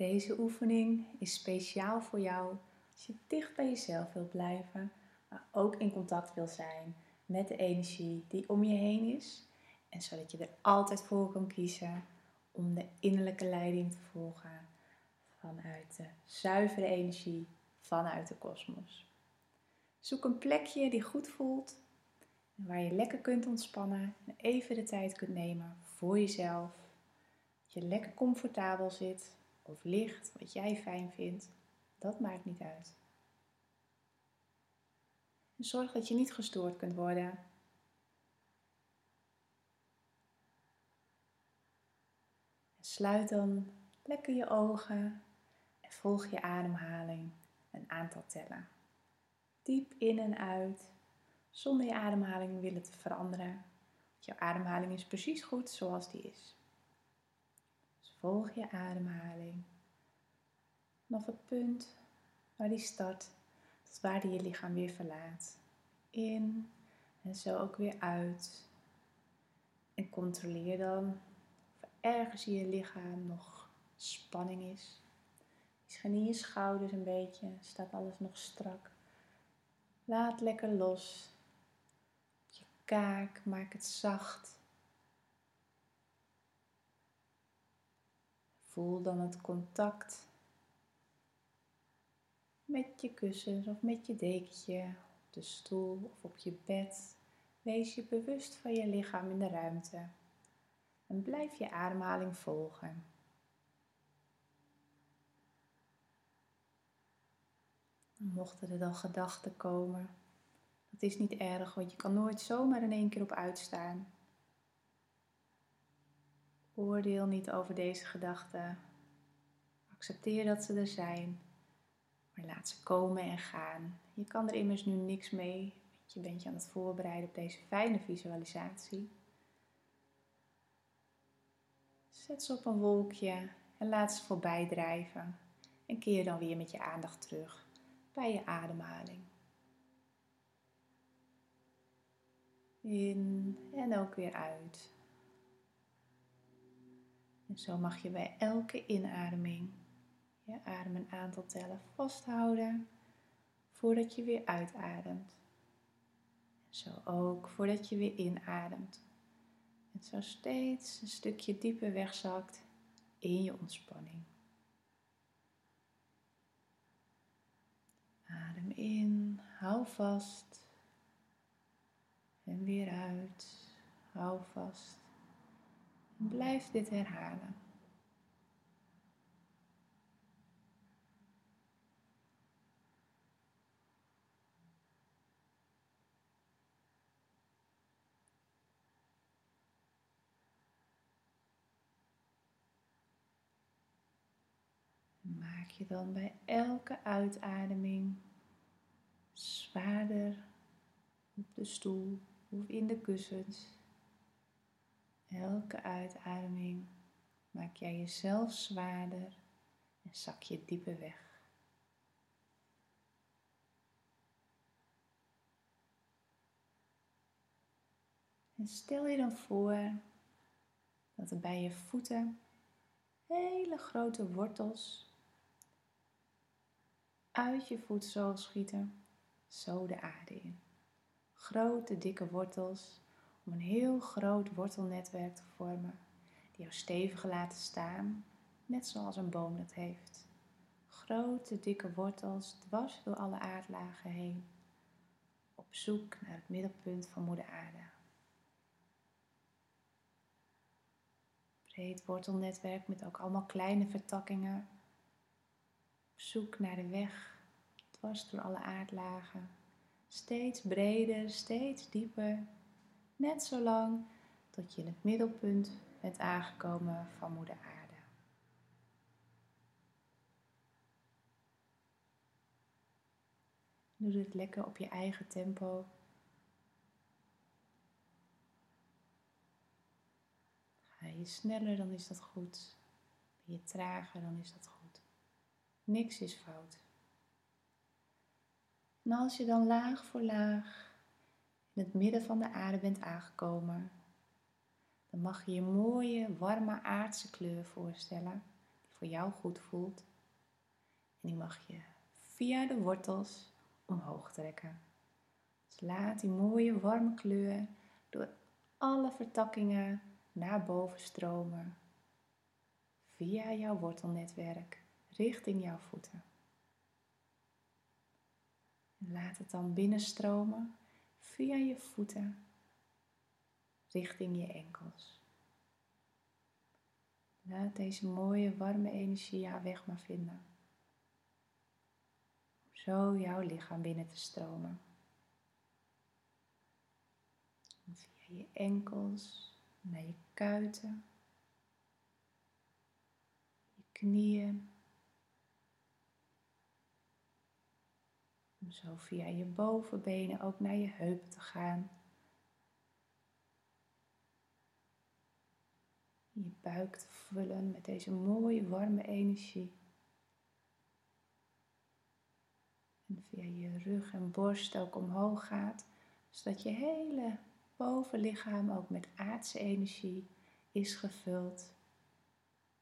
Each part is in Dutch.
Deze oefening is speciaal voor jou als je dicht bij jezelf wilt blijven, maar ook in contact wil zijn met de energie die om je heen is. En zodat je er altijd voor kan kiezen om de innerlijke leiding te volgen vanuit de zuivere energie vanuit de kosmos. Zoek een plekje die goed voelt waar je lekker kunt ontspannen en even de tijd kunt nemen voor jezelf. Dat je lekker comfortabel zit of ligt, wat jij fijn vindt, dat maakt niet uit. En zorg dat je niet gestoord kunt worden. En sluit dan lekker je ogen en volg je ademhaling een aantal tellen. Diep in en uit, zonder je ademhaling willen te veranderen. Jouw ademhaling is precies goed zoals die is. Volg je ademhaling vanaf het punt waar die start tot waar die je lichaam weer verlaat. In en zo ook weer uit. En controleer dan of ergens in je lichaam nog spanning is. Misschien in je schouders een beetje, staat alles nog strak. Laat lekker los. Je kaak, maak het zacht. Voel dan het contact met je kussens of met je dekentje op de stoel of op je bed. Wees je bewust van je lichaam in de ruimte en blijf je ademhaling volgen. Mochten er dan gedachten komen, dat is niet erg, want je kan nooit zomaar in één keer op uitstaan. Oordeel niet over deze gedachten. Accepteer dat ze er zijn maar laat ze komen en gaan. Je kan er immers nu niks mee. Je bent je aan het voorbereiden op deze fijne visualisatie. Zet ze op een wolkje en laat ze voorbij drijven. En keer dan weer met je aandacht terug bij je ademhaling. In en ook weer uit. En zo mag je bij elke inademing je adem een aantal tellen vasthouden voordat je weer uitademt. En zo ook voordat je weer inademt. En zo steeds een stukje dieper wegzakt in je ontspanning. Adem in, hou vast. En weer uit, hou vast. Blijf dit herhalen. Maak je dan bij elke uitademing zwaarder op de stoel of in de kussens. Elke uitademing maak jij jezelf zwaarder en zak je dieper weg. En stel je dan voor dat er bij je voeten hele grote wortels uit je voetzool schieten, zo de aarde in. Grote, dikke wortels om een heel groot wortelnetwerk te vormen, die jou stevig laten staan, net zoals een boom dat heeft. Grote, dikke wortels dwars door alle aardlagen heen, op zoek naar het middelpunt van Moeder Aarde. Breed wortelnetwerk met ook allemaal kleine vertakkingen zoek naar de weg, dwars door alle aardlagen. Steeds breder, steeds dieper, net zo lang tot je in het middelpunt bent aangekomen van Moeder Aarde. Doe dit lekker op je eigen tempo. Ga je sneller, dan is dat goed. Ben je trager, dan is dat goed. Niks is fout. En als je dan laag voor laag in het midden van de aarde bent aangekomen, dan mag je je mooie, warme aardse kleur voorstellen, die voor jou goed voelt. En die mag je via de wortels omhoog trekken. Dus laat die mooie warme kleur door alle vertakkingen naar boven stromen. Via jouw wortelnetwerk richting jouw voeten. En laat het dan binnenstromen via je voeten richting je enkels. Laat deze mooie warme energie jouw weg maar vinden. Om zo jouw lichaam binnen te stromen. via je enkels naar je kuiten, je knieën. Zo via je bovenbenen ook naar je heupen te gaan. je buik te vullen met deze mooie warme energie. En via je rug en borst ook omhoog gaat, zodat je hele bovenlichaam ook met aardse energie is gevuld.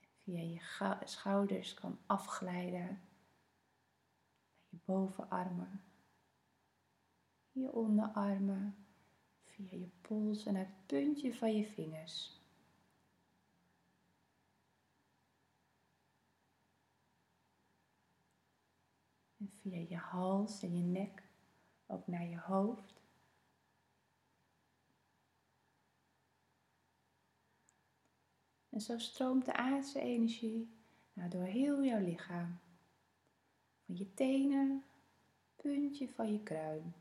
En via je schouders kan afglijden je bovenarmen, je onderarmen, via je pols en het puntje van je vingers. En via je hals en je nek ook naar je hoofd. En zo stroomt de aardse energie nou door heel jouw lichaam. Je tenen, puntje van je kruin.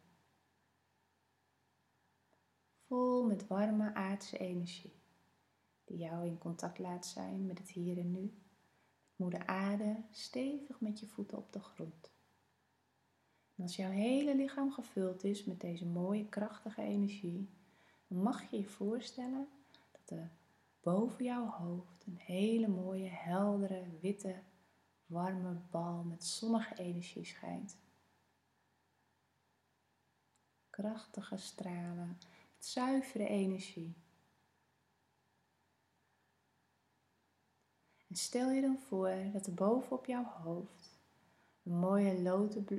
Vol met warme aardse energie, die jou in contact laat zijn met het hier en nu. Moeder aarde, stevig met je voeten op de grond. En als jouw hele lichaam gevuld is met deze mooie krachtige energie, dan mag je je voorstellen dat er boven jouw hoofd een hele mooie, heldere, witte, warme bal met zonnige energie schijnt. Krachtige stralen, zuivere energie. En stel je dan voor dat er boven op jouw hoofd een mooie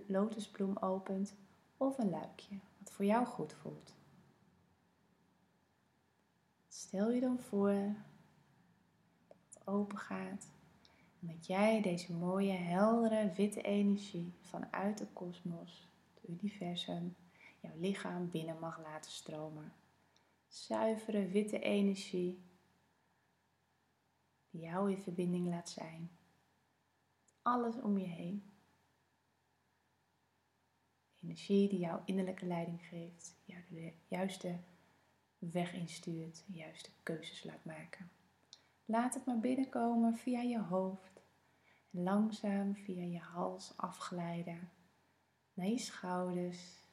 lotusbloem opent of een luikje, wat voor jou goed voelt. Stel je dan voor dat het open gaat en dat jij deze mooie, heldere, witte energie vanuit de kosmos, het universum, jouw lichaam binnen mag laten stromen. Zuivere, witte energie die jou in verbinding laat zijn. Alles om je heen energie die jouw innerlijke leiding geeft, jou de juiste weg instuurt, de juiste keuzes laat maken. Laat het maar binnenkomen via je hoofd langzaam via je hals afglijden naar je schouders,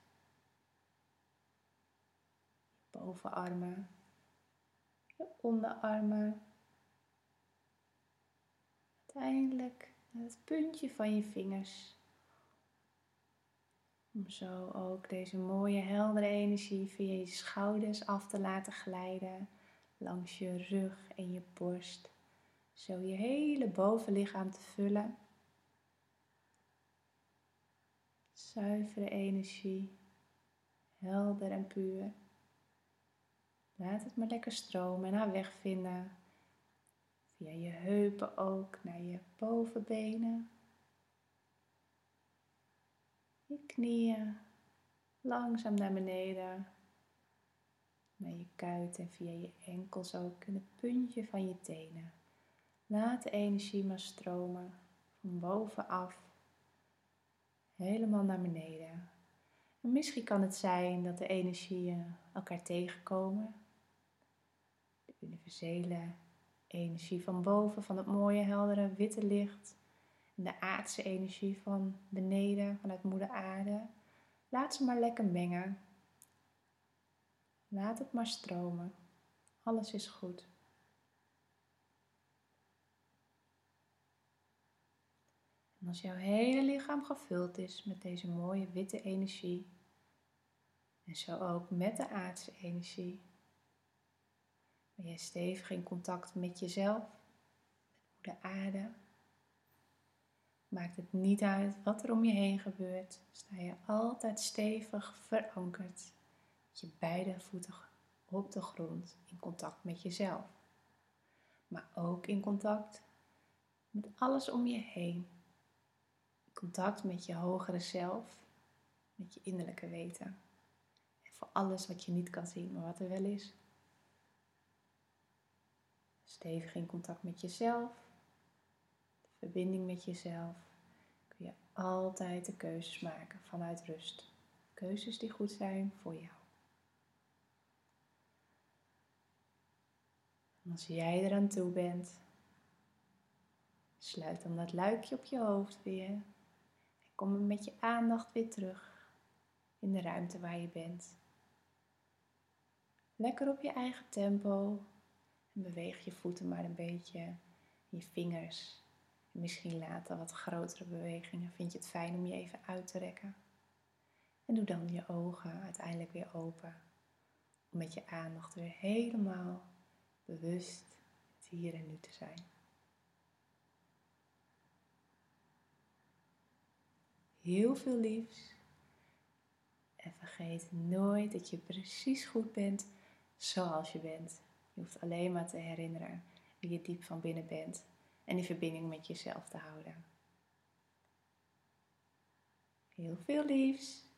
je bovenarmen, je onderarmen. Uiteindelijk naar het puntje van je vingers om zo ook deze mooie heldere energie via je schouders af te laten glijden, langs je rug en je borst. Zo je hele bovenlichaam te vullen. Zuivere energie, helder en puur. Laat het maar lekker stromen en haar weg vinden. Via je heupen ook naar je bovenbenen je knieën langzaam naar beneden. Naar je kuiten en via je enkels ook in het puntje van je tenen. Laat de energie maar stromen van bovenaf helemaal naar beneden. En misschien kan het zijn dat de energieën elkaar tegenkomen. De universele energie van boven, van het mooie heldere witte licht de aardse energie van beneden, vanuit moeder aarde. Laat ze maar lekker mengen. Laat het maar stromen. Alles is goed. Als jouw hele lichaam gevuld is met deze mooie witte energie, en zo ook met de aardse energie, ben je stevig in contact met jezelf, met moeder aarde Maakt het niet uit wat er om je heen gebeurt, sta je altijd stevig verankerd. Met je beide voeten op de grond in contact met jezelf. Maar ook in contact met alles om je heen. Contact met je hogere zelf, met je innerlijke weten. En voor alles wat je niet kan zien, maar wat er wel is. Stevig in contact met jezelf, de verbinding met jezelf, kun je altijd de keuzes maken vanuit rust. Keuzes die goed zijn voor jou. Als jij eraan toe bent, sluit dan dat luikje op je hoofd weer. Kom met je aandacht weer terug in de ruimte waar je bent. Lekker op je eigen tempo. En beweeg je voeten maar een beetje. Je vingers. En misschien later wat grotere bewegingen. Vind je het fijn om je even uit te rekken. En doe dan je ogen uiteindelijk weer open. Om met je aandacht weer helemaal bewust hier en nu te zijn. Heel veel liefs. En vergeet nooit dat je precies goed bent zoals je bent. Je hoeft alleen maar te herinneren wie je diep van binnen bent en die verbinding met jezelf te houden. Heel veel liefs.